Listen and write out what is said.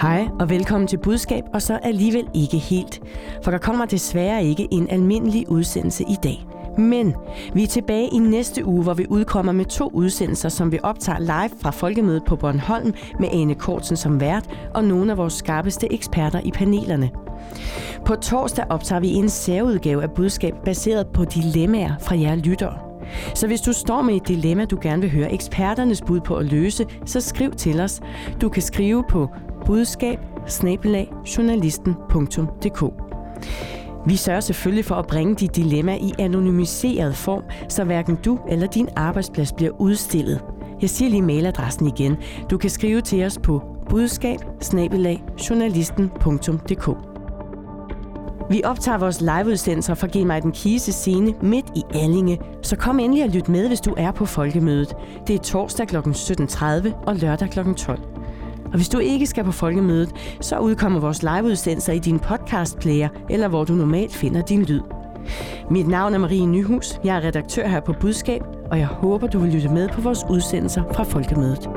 Hej og velkommen til Budskab, og så alligevel ikke helt. For der kommer desværre ikke en almindelig udsendelse i dag. Men vi er tilbage i næste uge, hvor vi udkommer med to udsendelser, som vi optager live fra Folkemødet på Bornholm med Ane Kortsen som vært og nogle af vores skarpeste eksperter i panelerne. På torsdag optager vi en særudgave af budskab baseret på dilemmaer fra jer lyttere. Så hvis du står med et dilemma, du gerne vil høre eksperternes bud på at løse, så skriv til os. Du kan skrive på budskab Vi sørger selvfølgelig for at bringe dit dilemma i anonymiseret form, så hverken du eller din arbejdsplads bliver udstillet. Jeg siger lige mailadressen igen. Du kan skrive til os på budskab Vi optager vores liveudsendelser for Giv mig den kise scene midt i Allinge, så kom endelig og lyt med, hvis du er på folkemødet. Det er torsdag kl. 17.30 og lørdag kl. 12. Og hvis du ikke skal på folkemødet, så udkommer vores liveudsendelser i din podcastplayer, eller hvor du normalt finder din lyd. Mit navn er Marie Nyhus. Jeg er redaktør her på Budskab, og jeg håber, du vil lytte med på vores udsendelser fra Folkemødet.